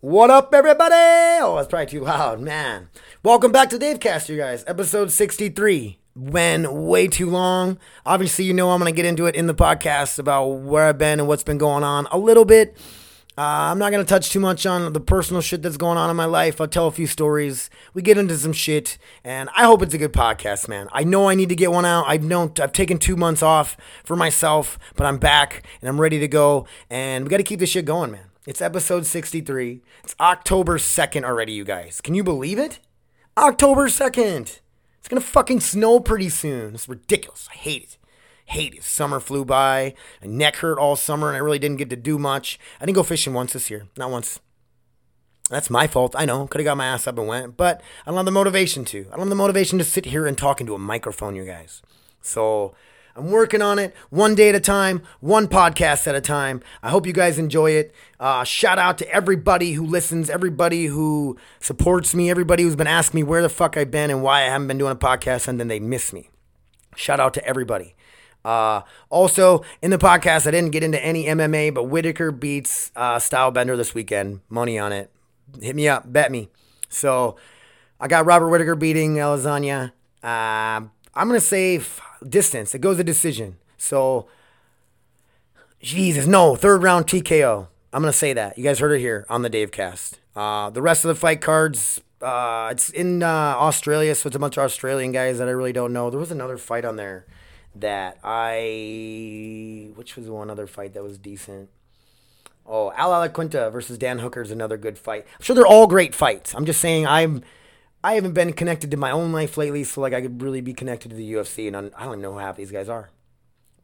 What up, everybody? Oh, that's probably too loud, man. Welcome back to Davecast, you guys. Episode 63. When way too long. Obviously, you know I'm going to get into it in the podcast about where I've been and what's been going on a little bit. Uh, I'm not going to touch too much on the personal shit that's going on in my life. I'll tell a few stories. We get into some shit, and I hope it's a good podcast, man. I know I need to get one out. I've known I've taken two months off for myself, but I'm back and I'm ready to go. And we got to keep this shit going, man. It's episode 63. It's October 2nd already, you guys. Can you believe it? October 2nd. It's gonna fucking snow pretty soon. It's ridiculous. I hate it hate it. Summer flew by. My neck hurt all summer, and I really didn't get to do much. I didn't go fishing once this year. Not once. That's my fault. I know. Could have got my ass up and went, but I don't have the motivation to. I don't have the motivation to sit here and talk into a microphone, you guys. So I'm working on it one day at a time, one podcast at a time. I hope you guys enjoy it. Uh, shout out to everybody who listens, everybody who supports me, everybody who's been asking me where the fuck I've been and why I haven't been doing a podcast, and then they miss me. Shout out to everybody. Uh, also, in the podcast, I didn't get into any MMA, but Whittaker beats uh, Stylebender this weekend. Money on it. Hit me up. Bet me. So I got Robert Whittaker beating Lasagna. Uh, I'm going to say distance. It goes a decision. So, Jesus, no. Third round TKO. I'm to say that. You guys heard it here on the Dave cast. Uh, the rest of the fight cards, uh, it's in uh, Australia, so it's a bunch of Australian guys that I really don't know. There was another fight on there that I which was one other fight that was decent. Oh, Al Iaquinta versus Dan Hooker is another good fight. I'm sure they're all great fights. I'm just saying I'm I haven't been connected to my own life lately, so like I could really be connected to the UFC, and I'm, I do not know how half these guys are.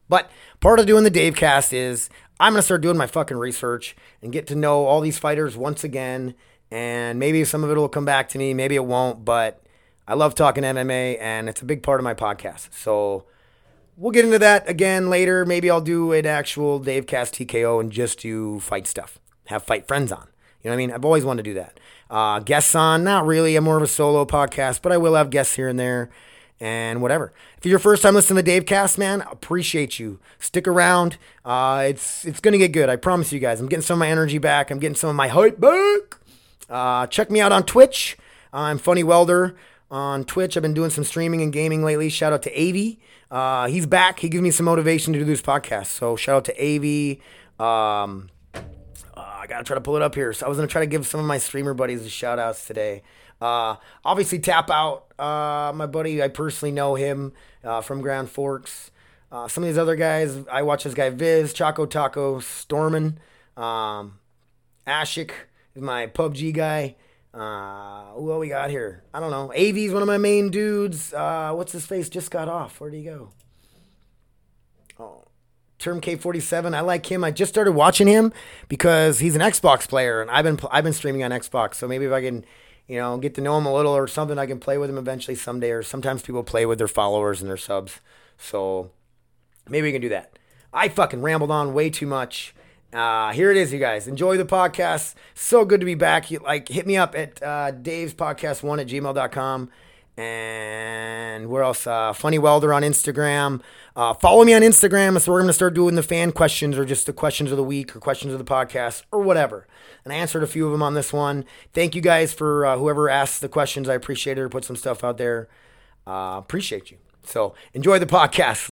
But part of doing the Dave cast is I'm gonna start doing my fucking research and get to know all these fighters once again, and maybe some of it will come back to me, maybe it won't, but I love talking MMA, and it's a big part of my podcast. So we'll get into that again later. Maybe I'll do an actual Dave Cast TKO and just do fight stuff. Have fight friends on. You know what I mean? I've always wanted to do that. Uh, guests on, not really. I'm more of a solo podcast, but I will have guests here and there and whatever. If you're your first time listening to Dave Cast, man, appreciate you. Stick around. Uh, it's it's gonna get good. I promise you guys. I'm getting some of my energy back. I'm getting some of my hype back. Uh, check me out on Twitch. I'm Funny Welder on Twitch. I've been doing some streaming and gaming lately. Shout out to Avi. Uh, he's back. He gives me some motivation to do this podcast. So shout out to Av. Um, I gotta try to pull it up here. So I was gonna try to give some of my streamer buddies a shout outs today. Uh, obviously, tap out uh, my buddy. I personally know him uh, from Grand Forks. Uh, some of these other guys, I watch this guy Viz, Choco Taco, Stormin, um, Ashik is my PUBG guy. Uh, what we got here? I don't know. AV's one of my main dudes. Uh, what's his face? Just got off. Where'd he go? Term K47. I like him. I just started watching him because he's an Xbox player, and I've been I've been streaming on Xbox. So maybe if I can, you know, get to know him a little or something, I can play with him eventually someday. Or sometimes people play with their followers and their subs. So maybe we can do that. I fucking rambled on way too much. Uh, here it is, you guys. Enjoy the podcast. So good to be back. Like, hit me up at uh, Dave's Podcast One at gmail.com. And where else? Uh, Funny Welder on Instagram. Uh, follow me on Instagram. So we're going to start doing the fan questions or just the questions of the week or questions of the podcast or whatever. And I answered a few of them on this one. Thank you guys for uh, whoever asked the questions. I appreciate it or put some stuff out there. Uh, appreciate you. So enjoy the podcast.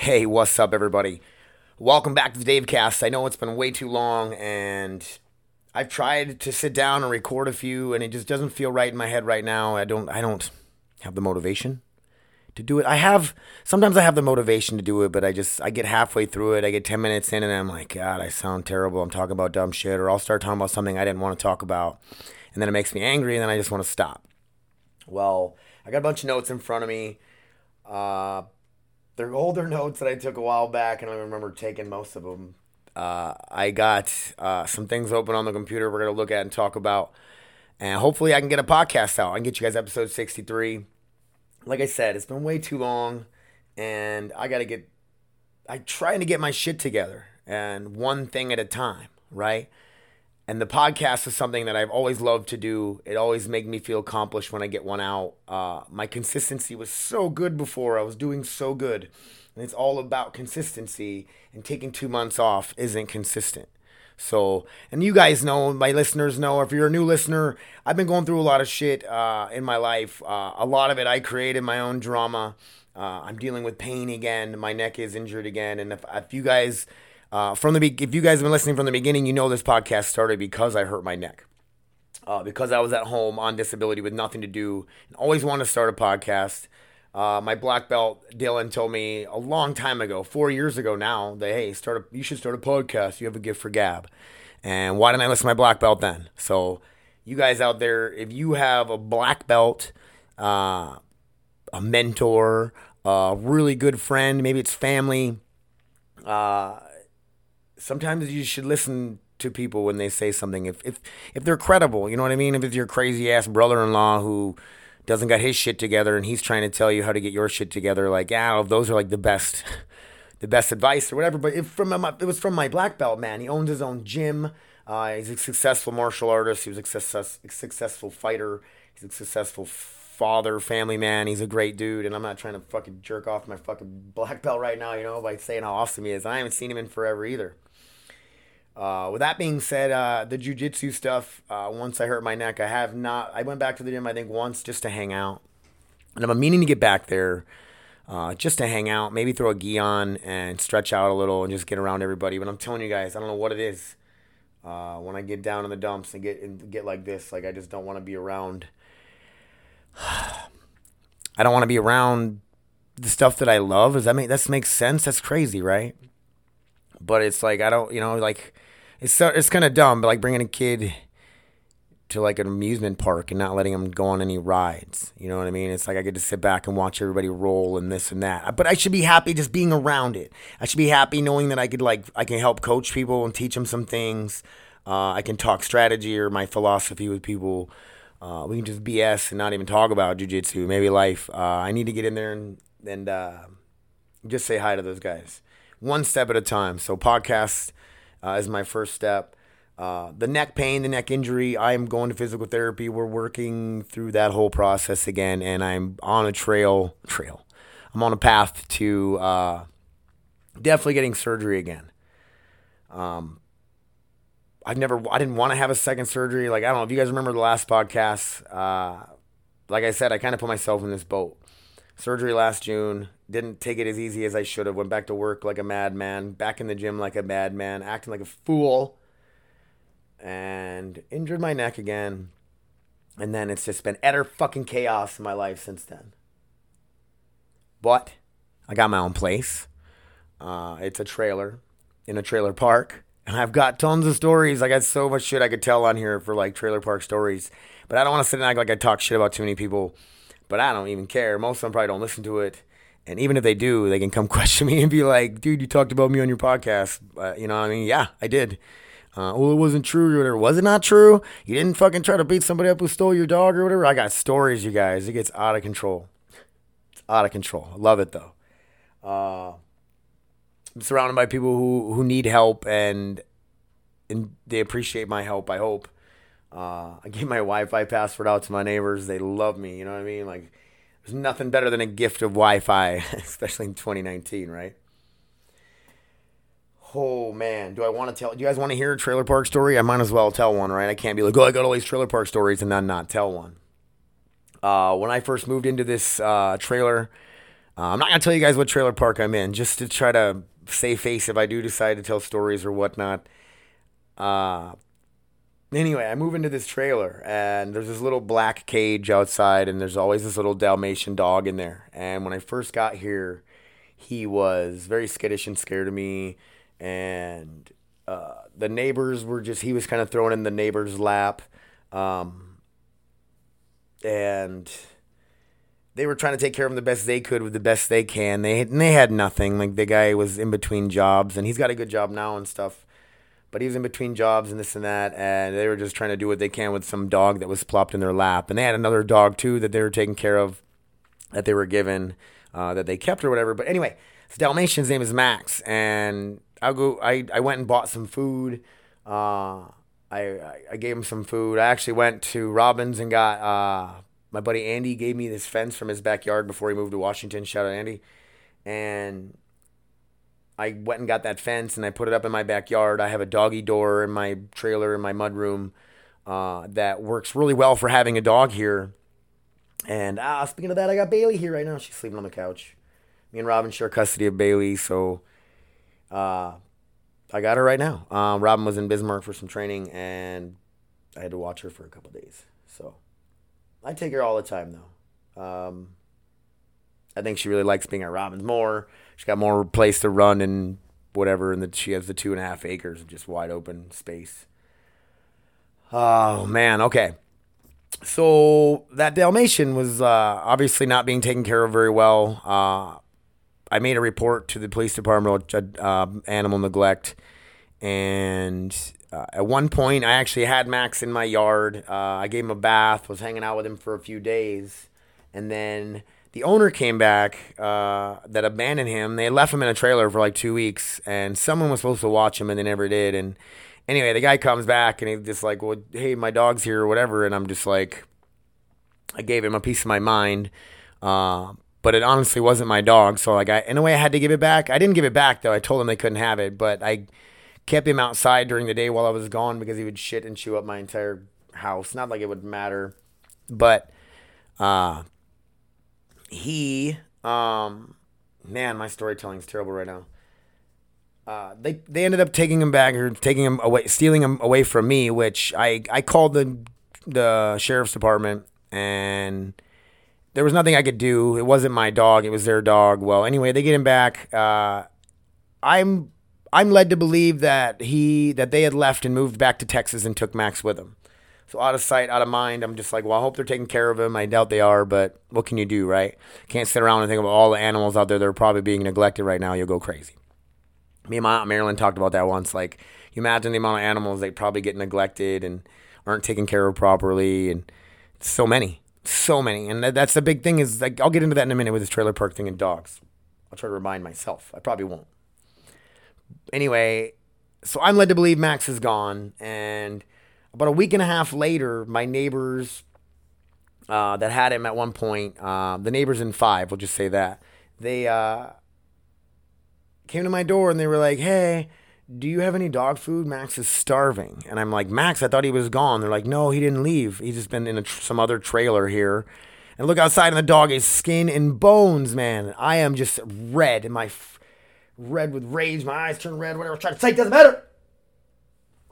Hey, what's up, everybody? Welcome back to the Dave Cast. I know it's been way too long, and I've tried to sit down and record a few, and it just doesn't feel right in my head right now. I don't. I don't have the motivation to do it. I have sometimes I have the motivation to do it, but I just I get halfway through it. I get ten minutes in, and I'm like, God, I sound terrible. I'm talking about dumb shit, or I'll start talking about something I didn't want to talk about, and then it makes me angry, and then I just want to stop. Well, I got a bunch of notes in front of me. Uh, they're older notes that I took a while back, and I remember taking most of them. Uh, I got uh, some things open on the computer we're going to look at and talk about. And hopefully I can get a podcast out. I can get you guys episode 63. Like I said, it's been way too long and I got to get I'm trying to get my shit together and one thing at a time, right? And the podcast is something that I've always loved to do. It always makes me feel accomplished when I get one out. Uh, my consistency was so good before. I was doing so good. And it's all about consistency, and taking two months off isn't consistent. So, and you guys know, my listeners know, if you're a new listener, I've been going through a lot of shit uh, in my life. Uh, a lot of it I created my own drama. Uh, I'm dealing with pain again. My neck is injured again. And if, if you guys, uh, from the be- if you guys have been listening from the beginning, you know this podcast started because I hurt my neck. Uh, because I was at home on disability with nothing to do and always wanted to start a podcast. Uh, my black belt Dylan told me a long time ago, four years ago now, that hey, start a, you should start a podcast. You have a gift for gab, and why didn't I listen to my black belt then? So, you guys out there, if you have a black belt, uh, a mentor, a really good friend, maybe it's family, uh, sometimes you should listen to people when they say something if if if they're credible. You know what I mean? If it's your crazy ass brother-in-law who doesn't got his shit together and he's trying to tell you how to get your shit together, like yeah, those are like the best. The best advice or whatever, but if from my, it was from my black belt man. He owns his own gym. Uh, he's a successful martial artist. He was a success, successful fighter. He's a successful father, family man. He's a great dude, and I'm not trying to fucking jerk off my fucking black belt right now, you know, by saying how awesome he is. I haven't seen him in forever either. Uh, with that being said, uh, the jujitsu stuff. Uh, once I hurt my neck, I have not. I went back to the gym, I think, once just to hang out, and I'm meaning to get back there. Uh, just to hang out, maybe throw a gi on and stretch out a little and just get around everybody. But I'm telling you guys, I don't know what it is. Uh, when I get down in the dumps and get and get like this, like I just don't want to be around. I don't want to be around the stuff that I love. Does that make that makes sense? That's crazy, right? But it's like I don't, you know, like it's so, it's kind of dumb, but like bringing a kid to like an amusement park and not letting them go on any rides. You know what I mean? It's like I get to sit back and watch everybody roll and this and that. But I should be happy just being around it. I should be happy knowing that I could like I can help coach people and teach them some things. Uh, I can talk strategy or my philosophy with people. Uh, we can just BS and not even talk about jujitsu, maybe life. Uh, I need to get in there and and uh, just say hi to those guys, one step at a time. So podcast uh, is my first step. Uh, the neck pain, the neck injury, I'm going to physical therapy. We're working through that whole process again, and I'm on a trail. Trail. I'm on a path to uh, definitely getting surgery again. Um, I've never, I didn't want to have a second surgery. Like I don't know if you guys remember the last podcast. Uh, like I said, I kind of put myself in this boat. Surgery last June. Didn't take it as easy as I should have. Went back to work like a madman. Back in the gym like a madman. Acting like a fool and injured my neck again. And then it's just been utter fucking chaos in my life since then. But I got my own place. Uh, it's a trailer in a trailer park. And I've got tons of stories. I got so much shit I could tell on here for like trailer park stories. But I don't want to sit and act like I talk shit about too many people. But I don't even care. Most of them probably don't listen to it. And even if they do, they can come question me and be like, dude, you talked about me on your podcast. Uh, you know what I mean? Yeah, I did. Uh, well, it wasn't true or whatever. Was it not true? You didn't fucking try to beat somebody up who stole your dog or whatever? I got stories, you guys. It gets out of control. It's out of control. I love it though. Uh, I'm surrounded by people who, who need help and and they appreciate my help, I hope. Uh, I gave my Wi Fi password out to my neighbors. They love me, you know what I mean? Like, there's nothing better than a gift of Wi Fi, especially in 2019, right? Oh man, do I want to tell? Do you guys want to hear a trailer park story? I might as well tell one, right? I can't be like, oh, I got all these trailer park stories and then not tell one. Uh, when I first moved into this uh, trailer, uh, I'm not gonna tell you guys what trailer park I'm in, just to try to save face if I do decide to tell stories or whatnot. Uh, anyway, I move into this trailer and there's this little black cage outside, and there's always this little Dalmatian dog in there. And when I first got here, he was very skittish and scared of me and uh, the neighbors were just he was kind of thrown in the neighbor's lap um, and they were trying to take care of him the best they could with the best they can. They they had nothing. Like the guy was in between jobs and he's got a good job now and stuff but he was in between jobs and this and that, and they were just trying to do what they can with some dog that was plopped in their lap, and they had another dog too that they were taking care of, that they were given, uh, that they kept or whatever. But anyway, this Dalmatian's name is Max, and I go, I, I went and bought some food. Uh, I, I I gave him some food. I actually went to Robbins and got uh, my buddy Andy gave me this fence from his backyard before he moved to Washington. Shout out Andy, and I went and got that fence and I put it up in my backyard. I have a doggy door in my trailer in my mudroom uh, that works really well for having a dog here. And ah, speaking of that, I got Bailey here right now. She's sleeping on the couch. Me and Robin share custody of Bailey, so uh, I got her right now. Uh, Robin was in Bismarck for some training, and I had to watch her for a couple days. So I take her all the time, though. Um, I think she really likes being at Robin's more. She's got more place to run and whatever, and that she has the two and a half acres of just wide open space. Oh man, okay. So that Dalmatian was uh, obviously not being taken care of very well. Uh, I made a report to the police department of uh, animal neglect, and uh, at one point, I actually had Max in my yard. Uh, I gave him a bath, was hanging out with him for a few days, and then the owner came back uh, that abandoned him. They left him in a trailer for like two weeks, and someone was supposed to watch him, and they never did. And anyway, the guy comes back, and he's just like, "Well, hey, my dog's here, or whatever," and I'm just like, I gave him a piece of my mind. Uh, but it honestly wasn't my dog. So like I in a way I had to give it back. I didn't give it back though. I told him they couldn't have it, but I kept him outside during the day while I was gone because he would shit and chew up my entire house. Not like it would matter, but uh he um man, my storytelling is terrible right now. Uh, they they ended up taking him back or taking him away, stealing him away from me, which I I called the the sheriff's department and there was nothing I could do. It wasn't my dog; it was their dog. Well, anyway, they get him back. Uh, I'm I'm led to believe that he that they had left and moved back to Texas and took Max with them. So out of sight, out of mind. I'm just like, well, I hope they're taking care of him. I doubt they are, but what can you do, right? Can't sit around and think about all the animals out there that are probably being neglected right now. You'll go crazy. Me and my aunt Marilyn talked about that once. Like, you imagine the amount of animals that probably get neglected and aren't taken care of properly, and so many so many and that's the big thing is like i'll get into that in a minute with this trailer park thing and dogs i'll try to remind myself i probably won't anyway so i'm led to believe max is gone and about a week and a half later my neighbors uh, that had him at one point uh, the neighbors in five we'll just say that they uh, came to my door and they were like hey do you have any dog food? Max is starving. And I'm like, Max, I thought he was gone. They're like, no, he didn't leave. He's just been in a some other trailer here. And look outside, and the dog is skin and bones, man. I am just red, my f- red with rage. My eyes turn red. Whatever trying to say doesn't matter.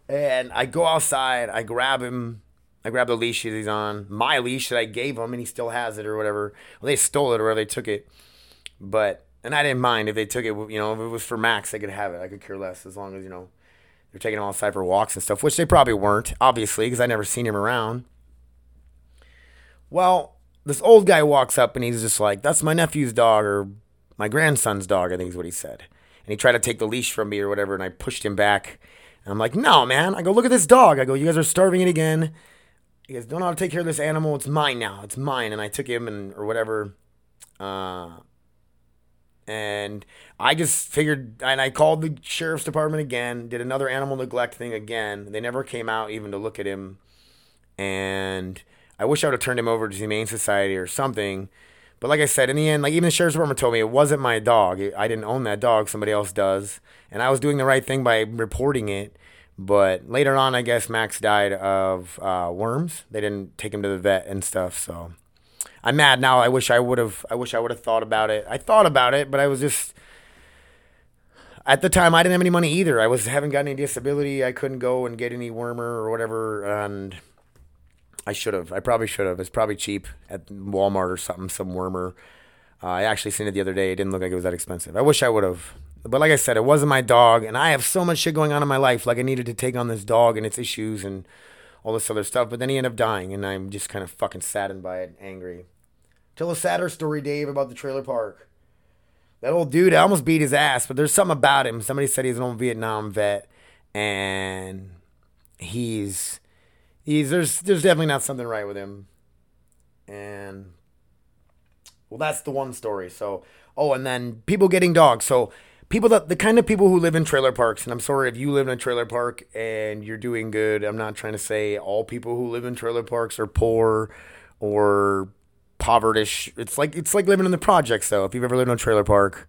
And I go outside. I grab him. I grab the leash that he's on, my leash that I gave him, and he still has it or whatever. Well, they stole it or they took it, but and I didn't mind if they took it. You know, if it was for Max, they could have it. I could care less as long as you know they're taking him outside for walks and stuff, which they probably weren't, obviously, because I never seen him around. Well, this old guy walks up and he's just like, "That's my nephew's dog or my grandson's dog," I think is what he said. And he tried to take the leash from me or whatever, and I pushed him back. And I'm like, "No, man!" I go, "Look at this dog." I go, "You guys are starving it again." You guys don't know how to take care of this animal. It's mine now. It's mine. And I took him and or whatever. Uh, and I just figured, and I called the sheriff's department again, did another animal neglect thing again. They never came out even to look at him. And I wish I would have turned him over to the Humane Society or something. But like I said, in the end, like even the sheriff's department told me it wasn't my dog. I didn't own that dog. Somebody else does. And I was doing the right thing by reporting it. But later on, I guess Max died of uh, worms. They didn't take him to the vet and stuff. So I'm mad now. I wish I would have. I wish I would have thought about it. I thought about it, but I was just at the time I didn't have any money either. I was haven't got any disability. I couldn't go and get any wormer or whatever, and I should have. I probably should have. It's probably cheap at Walmart or something. Some wormer. Uh, I actually seen it the other day. It didn't look like it was that expensive. I wish I would have. But like I said, it wasn't my dog, and I have so much shit going on in my life. Like I needed to take on this dog and its issues and all this other stuff. But then he ended up dying, and I'm just kind of fucking saddened by it, angry. Tell a sadder story, Dave, about the trailer park. That old dude, I almost beat his ass, but there's something about him. Somebody said he's an old Vietnam vet, and he's he's there's there's definitely not something right with him, and well, that's the one story. So, oh, and then people getting dogs. So, people that the kind of people who live in trailer parks, and I'm sorry if you live in a trailer park and you're doing good. I'm not trying to say all people who live in trailer parks are poor or povertish. It's like it's like living in the projects though. If you've ever lived in a trailer park,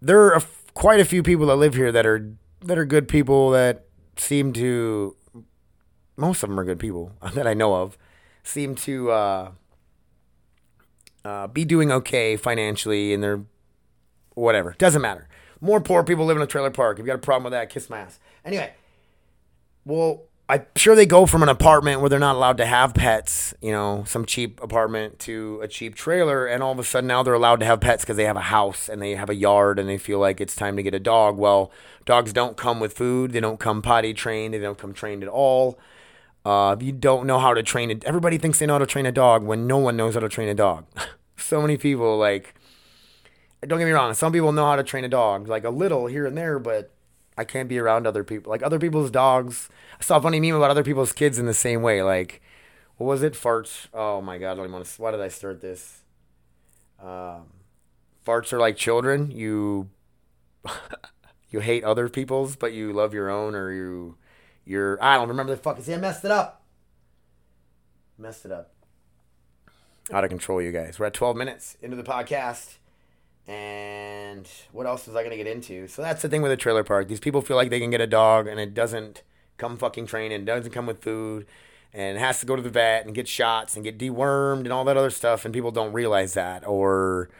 there are quite a few people that live here that are that are good people that seem to most of them are good people that I know of seem to uh, uh, be doing okay financially and they're whatever. Doesn't matter. More poor people live in a trailer park. If you got a problem with that, kiss my ass. Anyway, well, I'm sure they go from an apartment where they're not allowed to have pets, you know, some cheap apartment to a cheap trailer, and all of a sudden now they're allowed to have pets because they have a house and they have a yard and they feel like it's time to get a dog. Well, dogs don't come with food, they don't come potty trained, they don't come trained at all. Uh, if you don't know how to train it, everybody thinks they know how to train a dog when no one knows how to train a dog. so many people like, don't get me wrong, some people know how to train a dog, like a little here and there, but I can't be around other people. Like other people's dogs. I saw a funny meme about other people's kids in the same way. Like, what was it? Farts. Oh my god, I don't even want to. Why did I start this? Um, farts are like children. You you hate other people's, but you love your own, or you you're. I don't remember the fucking. See, I messed it up. Messed it up. Out of control, you guys. We're at 12 minutes into the podcast. And what else was I going to get into? So that's the thing with a trailer park. These people feel like they can get a dog and it doesn't come fucking trained and doesn't come with food and has to go to the vet and get shots and get dewormed and all that other stuff. And people don't realize that or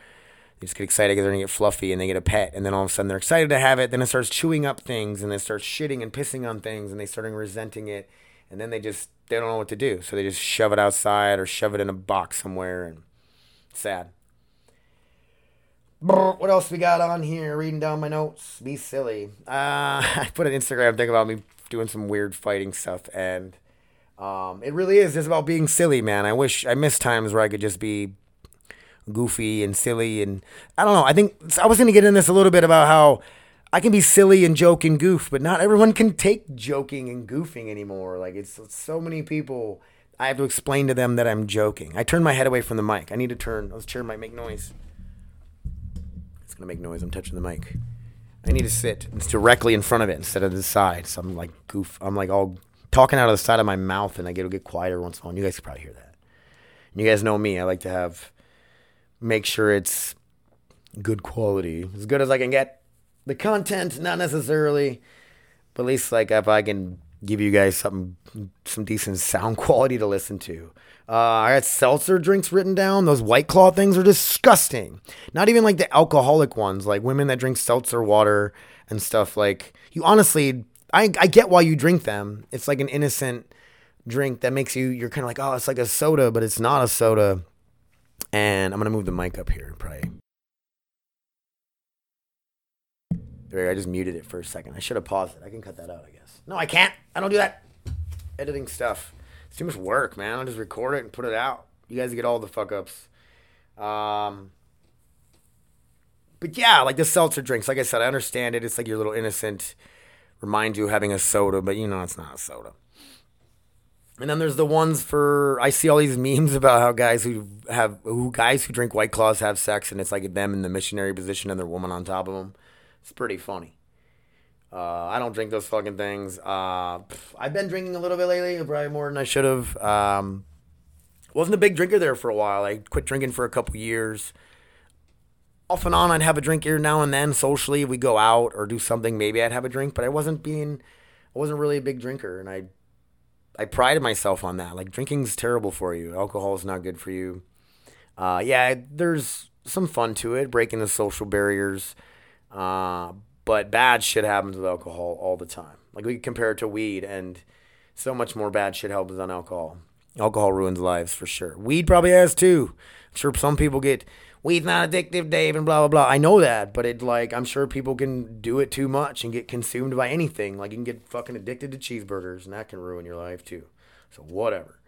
they just get excited because they're to get fluffy and they get a pet. And then all of a sudden they're excited to have it. Then it starts chewing up things and it starts shitting and pissing on things and they start resenting it. And then they just, they don't know what to do. So they just shove it outside or shove it in a box somewhere and sad. What else we got on here? Reading down my notes. Be silly. Uh, I put an Instagram thing about me doing some weird fighting stuff, and um, it really is just about being silly, man. I wish I miss times where I could just be goofy and silly, and I don't know. I think I was gonna get in this a little bit about how I can be silly and joke and goof, but not everyone can take joking and goofing anymore. Like it's, it's so many people. I have to explain to them that I'm joking. I turn my head away from the mic. I need to turn. This chair might make noise. It's gonna make noise. I'm touching the mic. I need to sit it's directly in front of it instead of the side. So I'm like goof. I'm like all talking out of the side of my mouth, and I get to get quieter once in a while. And you guys can probably hear that. And you guys know me. I like to have make sure it's good quality, as good as I can get. The content, not necessarily, but at least like if I can give you guys something, some decent sound quality to listen to. Uh, I got seltzer drinks written down. Those White Claw things are disgusting. Not even like the alcoholic ones, like women that drink seltzer water and stuff. Like you honestly, I I get why you drink them. It's like an innocent drink that makes you. You're kind of like, oh, it's like a soda, but it's not a soda. And I'm gonna move the mic up here, probably. There, I just muted it for a second. I should have paused it. I can cut that out, I guess. No, I can't. I don't do that. Editing stuff. It's too much work, man. I'll just record it and put it out. You guys get all the fuck ups. Um, but yeah, like the seltzer drinks. Like I said, I understand it. It's like your little innocent, remind you of having a soda, but you know it's not a soda. And then there's the ones for I see all these memes about how guys who have who guys who drink White Claws have sex, and it's like them in the missionary position and their woman on top of them. It's pretty funny. Uh, I don't drink those fucking things. Uh, I've been drinking a little bit lately, probably more than I should have. Um, wasn't a big drinker there for a while. I quit drinking for a couple years. Off and on, I'd have a drink here now and then. Socially, we go out or do something, maybe I'd have a drink. But I wasn't being, I wasn't really a big drinker, and I, I prided myself on that. Like drinking's terrible for you. Alcohol is not good for you. Uh, yeah, there's some fun to it, breaking the social barriers. Uh, but bad shit happens with alcohol all the time. Like we compare it to weed, and so much more bad shit happens on alcohol. Alcohol ruins lives for sure. Weed probably has too. I'm sure some people get weed's not addictive, Dave, and blah blah blah. I know that, but it like I'm sure people can do it too much and get consumed by anything. Like you can get fucking addicted to cheeseburgers, and that can ruin your life too. So whatever.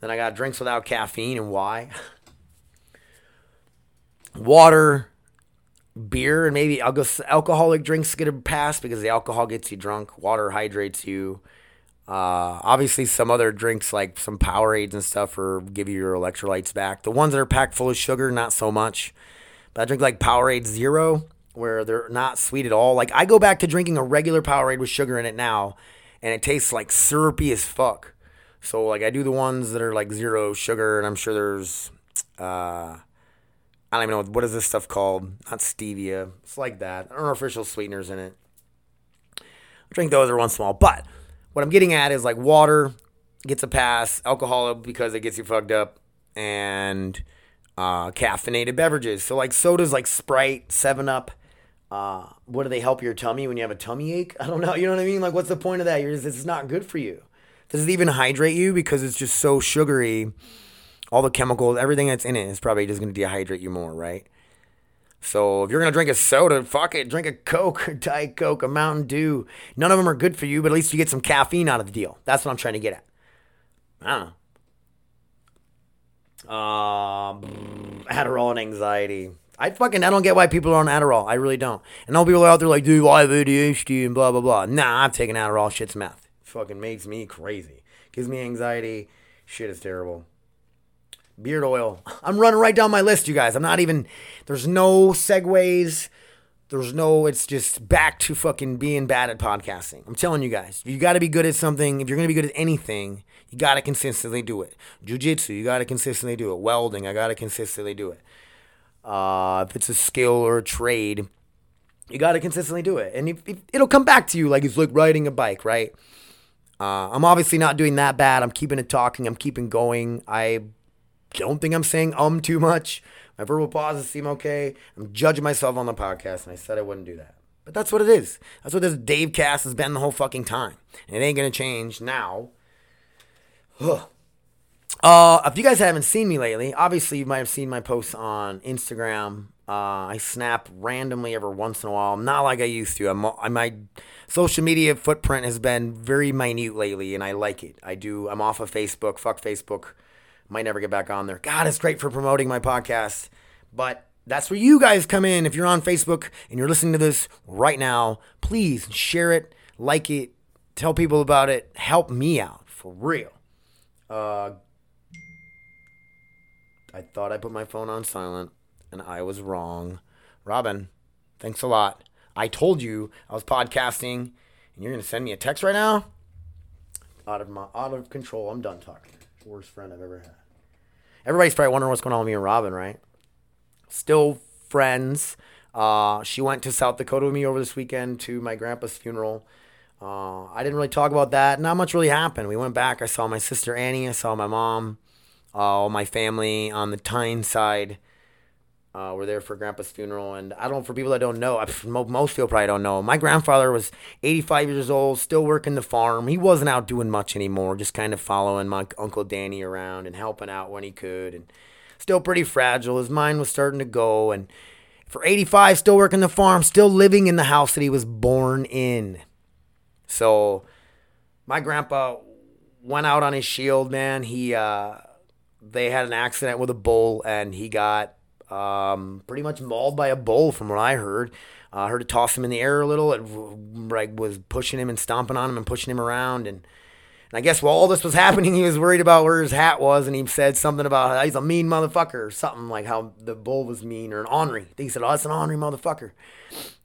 Then I got drinks without caffeine, and why? Water, beer and maybe I'll go alcoholic drinks get a pass because the alcohol gets you drunk. Water hydrates you. Uh, obviously, some other drinks like some Powerades and stuff or give you your electrolytes back. The ones that are packed full of sugar, not so much. But I drink like Powerade Zero, where they're not sweet at all. Like I go back to drinking a regular Powerade with sugar in it now, and it tastes like syrupy as fuck. So like I do the ones that are like zero sugar, and I'm sure there's, uh, I don't even know what is this stuff called. Not stevia. It's like that. I don't know artificial sweeteners in it. I drink those every once in a while, but what I'm getting at is like water gets a pass, alcohol because it gets you fucked up, and uh, caffeinated beverages. So like sodas like Sprite, Seven Up. Uh, what do they help your tummy when you have a tummy ache? I don't know. You know what I mean? Like, what's the point of that? You're just, it's not good for you. Does it even hydrate you because it's just so sugary? All the chemicals, everything that's in it is probably just going to dehydrate you more, right? So if you're gonna drink a soda, fuck it, drink a Coke, a Diet Coke, a Mountain Dew. None of them are good for you, but at least you get some caffeine out of the deal. That's what I'm trying to get at. I don't know. Um, Adderall and anxiety. I fucking I don't get why people are on Adderall. I really don't. And all people out there like, dude, I have ADHD and blah blah blah. Nah, I'm taking Adderall. Shit's meth. Fucking makes me crazy. Gives me anxiety. Shit is terrible. Beard oil. I'm running right down my list, you guys. I'm not even. There's no segues. There's no. It's just back to fucking being bad at podcasting. I'm telling you guys. You got to be good at something. If you're gonna be good at anything, you got to consistently do it. Jiu-jitsu, you got to consistently do it. Welding, I got to consistently do it. Uh, if it's a skill or a trade, you got to consistently do it, and if, if, it'll come back to you. Like it's like riding a bike, right? Uh, I'm obviously not doing that bad. I'm keeping it talking. I'm keeping going. I don't think I'm saying um too much. My verbal pauses seem okay. I'm judging myself on the podcast, and I said I wouldn't do that. But that's what it is. That's what this Dave cast has been the whole fucking time. And it ain't gonna change now. Ugh. Uh, if you guys haven't seen me lately, obviously you might have seen my posts on Instagram. Uh, I snap randomly every once in a while, not like I used to. I'm, I, my social media footprint has been very minute lately, and I like it. I do. I'm off of Facebook. Fuck Facebook. Might never get back on there. God, it's great for promoting my podcast, but that's where you guys come in. If you're on Facebook and you're listening to this right now, please share it, like it, tell people about it. Help me out for real. Uh, I thought I put my phone on silent, and I was wrong. Robin, thanks a lot. I told you I was podcasting, and you're gonna send me a text right now. Out of my out of control. I'm done talking. Worst friend I've ever had. Everybody's probably wondering what's going on with me and Robin, right? Still friends. Uh, she went to South Dakota with me over this weekend to my grandpa's funeral. Uh, I didn't really talk about that. Not much really happened. We went back. I saw my sister Annie. I saw my mom. Uh, all my family on the Tyne side uh, were there for Grandpa's funeral. And I don't, for people that don't know, I, most people probably don't know. My grandfather was 85 years old, still working the farm. He wasn't out doing much anymore, just kind of following my Uncle Danny around and helping out when he could. And still pretty fragile. His mind was starting to go. And for 85, still working the farm, still living in the house that he was born in. So my grandpa went out on his shield, man. He, uh, they had an accident with a bull and he got um, pretty much mauled by a bull from what I heard. I uh, heard it toss him in the air a little. It like was pushing him and stomping on him and pushing him around. And, and I guess while all this was happening, he was worried about where his hat was. And he said something about he's a mean motherfucker or something like how the bull was mean or an ornery. He said, oh, it's an ornery motherfucker.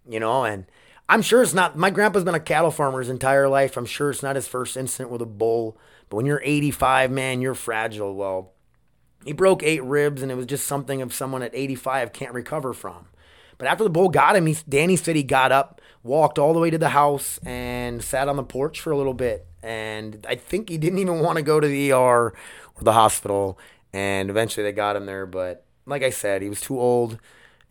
You know, and I'm sure it's not. My grandpa's been a cattle farmer his entire life. I'm sure it's not his first incident with a bull. But when you're 85, man, you're fragile. Well, he broke eight ribs, and it was just something of someone at 85 can't recover from. But after the bull got him, he, Danny said he got up, walked all the way to the house, and sat on the porch for a little bit. And I think he didn't even want to go to the ER or the hospital. And eventually they got him there. But like I said, he was too old.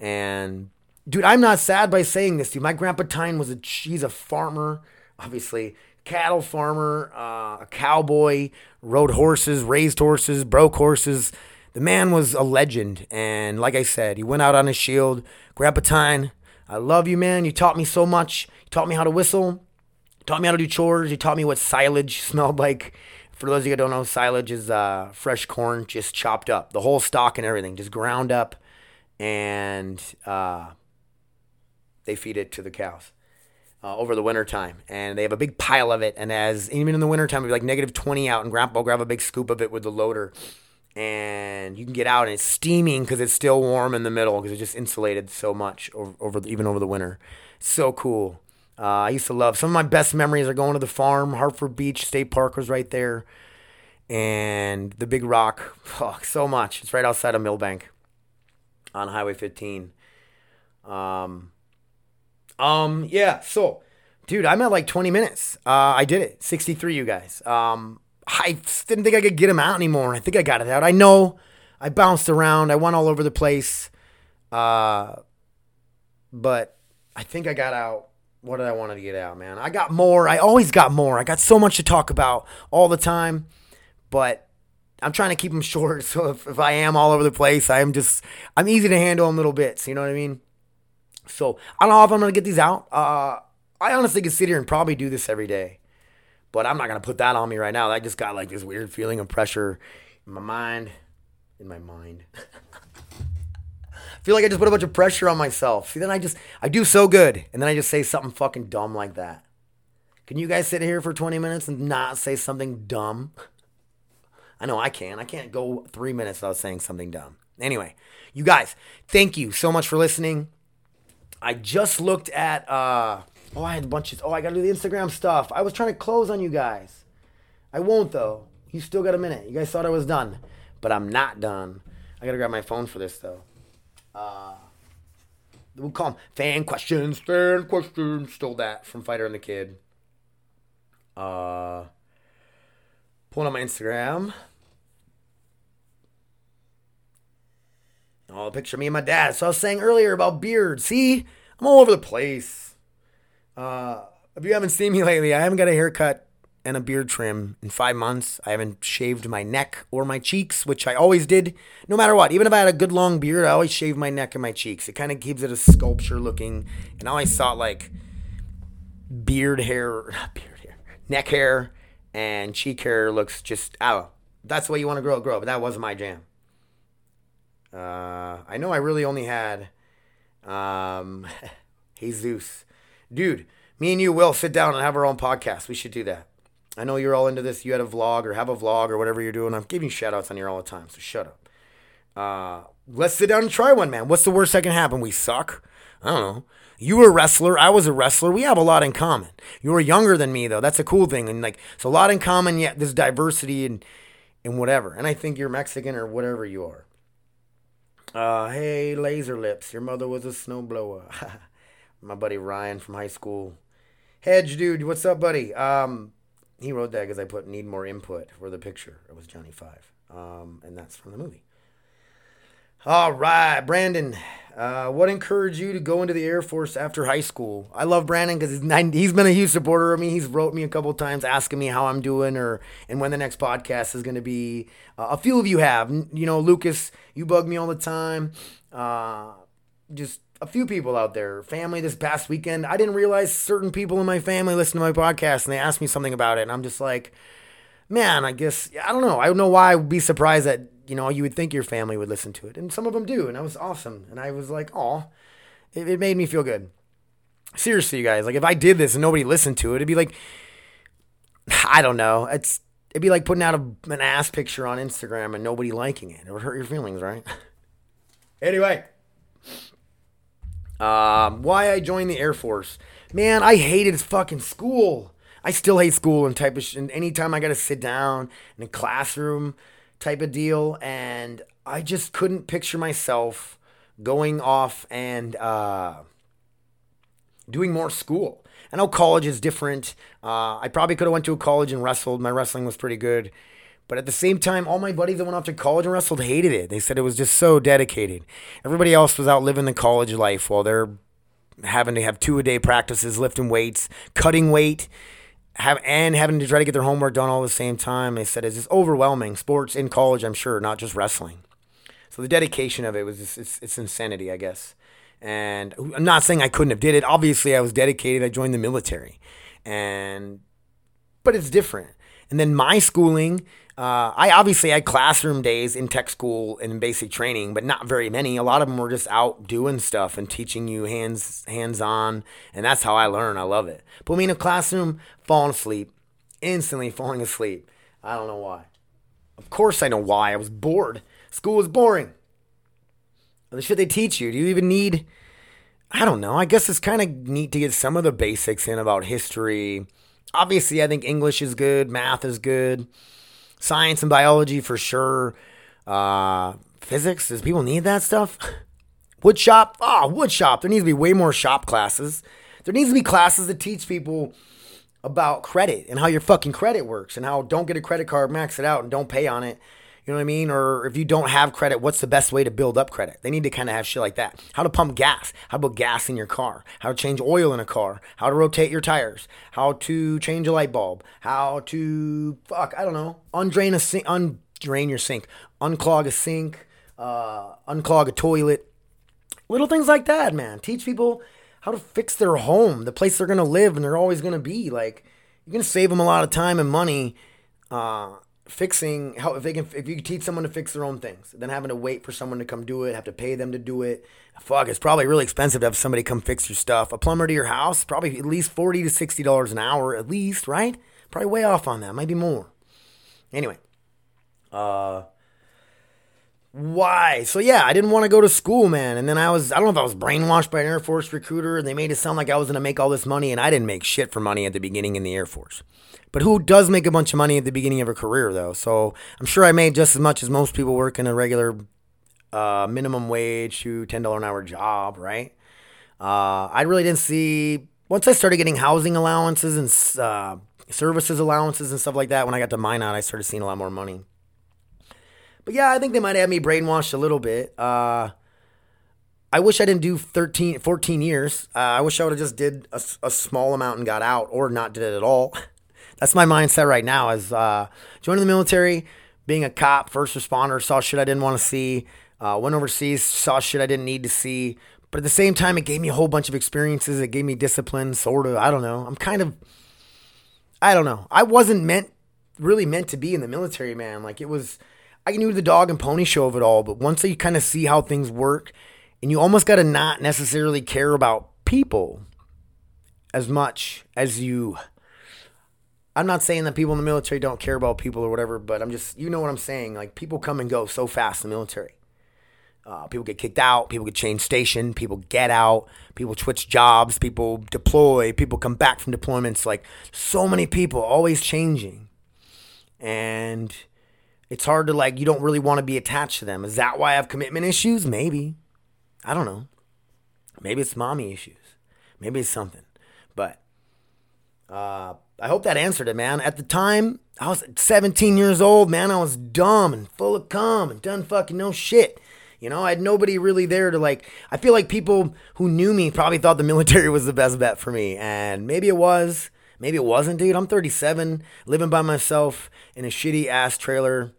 And dude, I'm not sad by saying this, dude. My grandpa Tyne was a he's a farmer, obviously cattle farmer, uh, a cowboy, rode horses, raised horses, broke horses. The man was a legend, and like I said, he went out on his shield. Grandpa Tyne, I love you, man. You taught me so much. You taught me how to whistle. You taught me how to do chores. You taught me what silage smelled like. For those of you who don't know, silage is uh, fresh corn just chopped up, the whole stalk and everything, just ground up, and uh, they feed it to the cows uh, over the winter time, and they have a big pile of it. And as even in the wintertime, it'd be like negative twenty out, and Grandpa will grab a big scoop of it with the loader, and you can get out, and it's steaming because it's still warm in the middle because it's just insulated so much over, over the, even over the winter. So cool. Uh, I used to love some of my best memories are going to the farm. Hartford Beach State Park was right there, and the Big Rock. Oh, so much. It's right outside of Milbank on Highway 15. Um, um, yeah. So, dude, I'm at like 20 minutes. Uh, I did it. 63, you guys. Um, I didn't think I could get him out anymore. I think I got it out. I know I bounced around. I went all over the place. Uh, but I think I got out. What did I want to get out, man? I got more. I always got more. I got so much to talk about all the time. But I'm trying to keep them short. So if, if I am all over the place, I am just, I'm easy to handle in little bits. You know what I mean? So I don't know if I'm to get these out. Uh, I honestly could sit here and probably do this every day. But I'm not to put that on me right now. I just got like this weird feeling of pressure in my mind. In my mind. I feel like I just put a bunch of pressure on myself. See, then I just, I do so good. And then I just say something fucking dumb like that. Can you guys sit here for 20 minutes and not say something dumb? I know I can. I can't go three minutes without saying something dumb. Anyway, you guys, thank you so much for listening. I just looked at uh oh I had a bunch of oh I gotta do the Instagram stuff. I was trying to close on you guys. I won't though. You still got a minute. You guys thought I was done. But I'm not done. I gotta grab my phone for this though. Uh we'll call them fan questions, fan questions. Stole that from Fighter and the Kid. Uh pulling on my Instagram. Oh, picture me and my dad. So I was saying earlier about beard. See, I'm all over the place. Uh, if you haven't seen me lately, I haven't got a haircut and a beard trim in five months. I haven't shaved my neck or my cheeks, which I always did, no matter what. Even if I had a good long beard, I always shave my neck and my cheeks. It kind of keeps it a sculpture looking. And I always thought like beard hair, not beard hair, neck hair and cheek hair looks just, oh, that's the way you want to grow grow. But that wasn't my jam. Uh, I know I really only had um, Jesus. Dude, me and you will sit down and have our own podcast. We should do that. I know you're all into this. You had a vlog or have a vlog or whatever you're doing. I'm giving shout outs on here all the time, so shut up. Uh, let's sit down and try one, man. What's the worst that can happen? We suck? I don't know. You were a wrestler. I was a wrestler. We have a lot in common. You were younger than me, though. That's a cool thing. And like, it's a lot in common, yet there's diversity and, and whatever. And I think you're Mexican or whatever you are. Uh, hey, Laser Lips, your mother was a snowblower. My buddy Ryan from high school. Hedge, dude, what's up, buddy? Um, he wrote that because I put need more input for the picture. It was Johnny Five. Um, and that's from the movie. All right, Brandon. Uh, what encouraged you to go into the Air Force after high school? I love Brandon because he's been a huge supporter of me. He's wrote me a couple times asking me how I'm doing or and when the next podcast is going to be. Uh, a few of you have, you know, Lucas. You bug me all the time. Uh, just a few people out there. Family this past weekend. I didn't realize certain people in my family listen to my podcast and they asked me something about it, and I'm just like, man, I guess I don't know. I don't know why I would be surprised that you know, you would think your family would listen to it. And some of them do. And that was awesome. And I was like, oh, it, it made me feel good. Seriously, you guys, like if I did this and nobody listened to it, it'd be like, I don't know. It's, it'd be like putting out a, an ass picture on Instagram and nobody liking it. It would hurt your feelings, right? anyway. Um, why I joined the Air Force. Man, I hated fucking school. I still hate school and type of shit. And anytime I got to sit down in a classroom, type of deal. And I just couldn't picture myself going off and uh, doing more school. I know college is different. Uh, I probably could have went to a college and wrestled. My wrestling was pretty good. But at the same time, all my buddies that went off to college and wrestled hated it. They said it was just so dedicated. Everybody else was out living the college life while they're having to have two a day practices, lifting weights, cutting weight, have and having to try to get their homework done all at the same time. They said it's just overwhelming. Sports in college, I'm sure, not just wrestling. So the dedication of it was just, it's, it's insanity, I guess. And I'm not saying I couldn't have did it. Obviously, I was dedicated. I joined the military, and but it's different. And then my schooling, Uh, I obviously had classroom days in tech school and basic training, but not very many. A lot of them were just out doing stuff and teaching you hands hands on, and that's how I learn. I love it. Put me in a classroom, falling asleep, instantly falling asleep. I don't know why. Of course, I know why. I was bored. School was boring. The shit they teach you. Do you even need? I don't know. I guess it's kind of neat to get some of the basics in about history. Obviously, I think English is good, math is good, science and biology for sure. Uh, physics, does people need that stuff? Wood shop? Ah, wood shop. There needs to be way more shop classes. There needs to be classes that teach people about credit and how your fucking credit works and how don't get a credit card, max it out, and don't pay on it. You know what I mean? Or if you don't have credit, what's the best way to build up credit? They need to kind of have shit like that. How to pump gas. How about gas in your car? How to change oil in a car? How to rotate your tires? How to change a light bulb? How to fuck? I don't know. Undrain a sink. Undrain your sink. Unclog a sink. Uh, unclog a toilet. Little things like that, man. Teach people how to fix their home, the place they're gonna live, and they're always gonna be. Like you're gonna save them a lot of time and money. Uh, fixing how if they can if you can teach someone to fix their own things then having to wait for someone to come do it have to pay them to do it fuck it's probably really expensive to have somebody come fix your stuff. A plumber to your house probably at least 40 to 60 dollars an hour at least right? Probably way off on that might be more. Anyway uh why? So yeah i didn't want to go to school man and then i was i don't know if i was brainwashed by an air force recruiter and they made it sound like i was going to make all this money and i didn't make shit for money at the beginning in the air force but who does make a bunch of money at the beginning of a career, though? So I'm sure I made just as much as most people work in a regular uh, minimum wage to $10 an hour job, right? Uh, I really didn't see, once I started getting housing allowances and uh, services allowances and stuff like that, when I got to mine out, I started seeing a lot more money. But yeah, I think they might have me brainwashed a little bit. Uh, I wish I didn't do 13, 14 years. Uh, I wish I would have just did a, a small amount and got out or not did it at all. that's my mindset right now. Is uh, joining the military, being a cop, first responder, saw shit I didn't want to see. Uh, went overseas, saw shit I didn't need to see. But at the same time, it gave me a whole bunch of experiences. It gave me discipline, sort of. I don't know. I'm kind of, I don't know. I wasn't meant, really meant to be in the military, man. Like it was, I knew the dog and pony show of it all. But once you kind of see how things work, and you almost got to not necessarily care about people as much as you I'm not saying that people in the military don't care about people or whatever, but I'm just, you know what I'm saying. Like, people come and go so fast in the military. Uh, people get kicked out, people get changed station, people get out, people switch jobs, people deploy, people come back from deployments. Like, so many people always changing. And it's hard to, like, you don't really want to be attached to them. Is that why I have commitment issues? Maybe. I don't know. Maybe it's mommy issues. Maybe it's something. But, uh, I hope that answered it, man. At the time, I was 17 years old, man. I was dumb and full of cum and done fucking no shit. You know, I had nobody really there to like. I feel like people who knew me probably thought the military was the best bet for me. And maybe it was. Maybe it wasn't, dude. I'm 37, living by myself in a shitty ass trailer.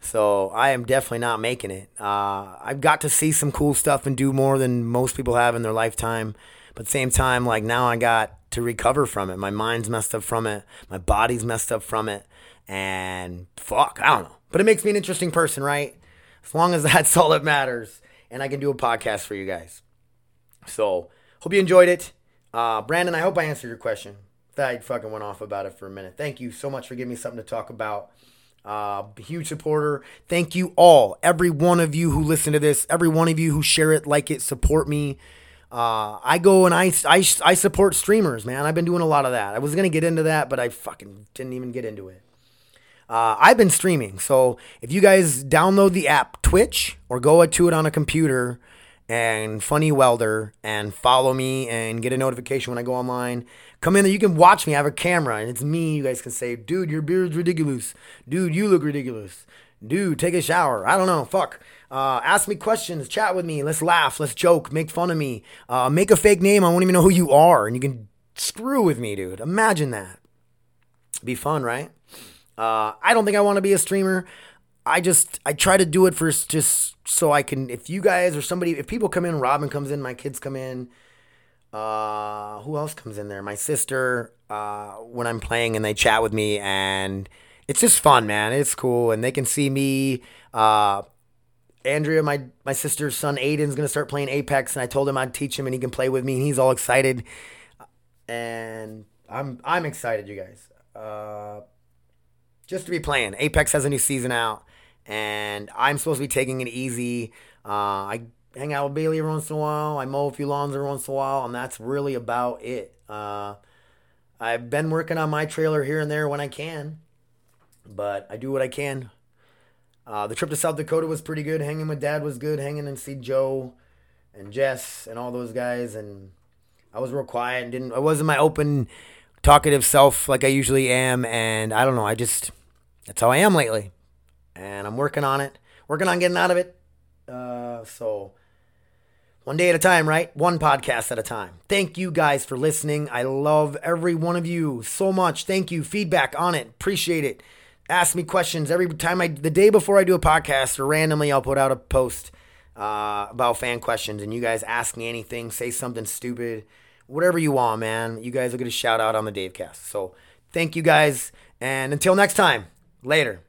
So I am definitely not making it. Uh, I've got to see some cool stuff and do more than most people have in their lifetime. But same time, like now I got to recover from it. My mind's messed up from it. My body's messed up from it. And fuck, I don't know. But it makes me an interesting person, right? As long as that's all that matters. And I can do a podcast for you guys. So, hope you enjoyed it. Uh, Brandon, I hope I answered your question. I fucking went off about it for a minute. Thank you so much for giving me something to talk about. Uh, huge supporter. Thank you all, every one of you who listen to this, every one of you who share it, like it, support me. Uh, I go and I, I, I support streamers, man. I've been doing a lot of that. I was going to get into that, but I fucking didn't even get into it. Uh, I've been streaming. So if you guys download the app Twitch or go to it on a computer and Funny Welder and follow me and get a notification when I go online, come in there. You can watch me. I have a camera and it's me. You guys can say, dude, your beard's ridiculous. Dude, you look ridiculous. Dude, take a shower. I don't know. Fuck. Uh, ask me questions, chat with me, let's laugh, let's joke, make fun of me, uh, make a fake name. I won't even know who you are, and you can screw with me, dude. Imagine that. Be fun, right? Uh, I don't think I want to be a streamer. I just I try to do it for just so I can. If you guys or somebody, if people come in, Robin comes in, my kids come in. Uh, who else comes in there? My sister. Uh, when I'm playing and they chat with me and it's just fun, man. It's cool, and they can see me. Uh, Andrea, my my sister's son Aiden's gonna start playing Apex, and I told him I'd teach him, and he can play with me, and he's all excited. And I'm I'm excited, you guys. Uh, just to be playing. Apex has a new season out, and I'm supposed to be taking it easy. Uh, I hang out with Bailey every once in a while. I mow a few lawns every once in a while, and that's really about it. Uh, I've been working on my trailer here and there when I can, but I do what I can. Uh, the trip to South Dakota was pretty good. Hanging with Dad was good. Hanging and see Joe and Jess and all those guys, and I was real quiet and didn't. I wasn't my open, talkative self like I usually am, and I don't know. I just that's how I am lately, and I'm working on it. Working on getting out of it. Uh, so one day at a time, right? One podcast at a time. Thank you guys for listening. I love every one of you so much. Thank you. Feedback on it. Appreciate it. Ask me questions every time I, the day before I do a podcast or randomly, I'll put out a post uh, about fan questions and you guys ask me anything, say something stupid, whatever you want, man. You guys will get a shout out on the Davecast. So thank you guys. And until next time, later.